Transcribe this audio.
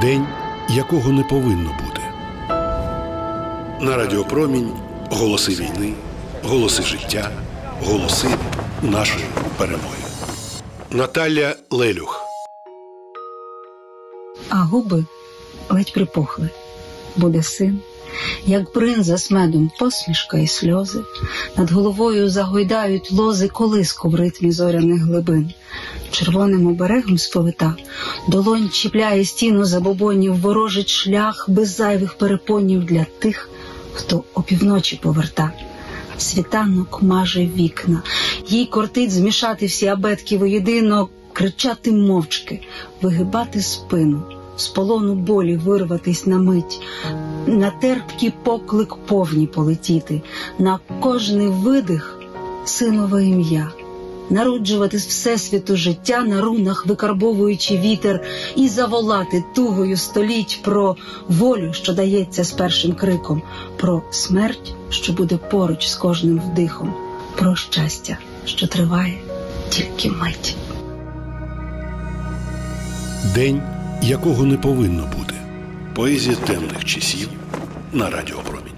День, якого не повинно бути. На Радіопромінь голоси війни, голоси життя, голоси нашої перемоги. Наталя Лелюх. а губи ледь припухли. Буде син, як бринза з медом, посмішка і сльози, над головою загойдають лози колиску в ритмі зоряних глибин. Червоним оберегом сповита, долонь чіпляє стіну забобонів, ворожить шлях без зайвих перепонів для тих, хто опівночі поверта. Світанок маже вікна, їй кортить змішати всі абетки воєдино, кричати мовчки, вигибати спину, з полону болі вирватись на мить, на терпкий поклик повні полетіти, на кожний видих синове ім'я. Народжувати з всесвіту життя на рунах, викарбовуючи вітер, і заволати тугою століть про волю, що дається з першим криком, про смерть, що буде поруч з кожним вдихом, про щастя, що триває тільки мить. День, якого не повинно бути. Поезія темних часів на Радіопромінь.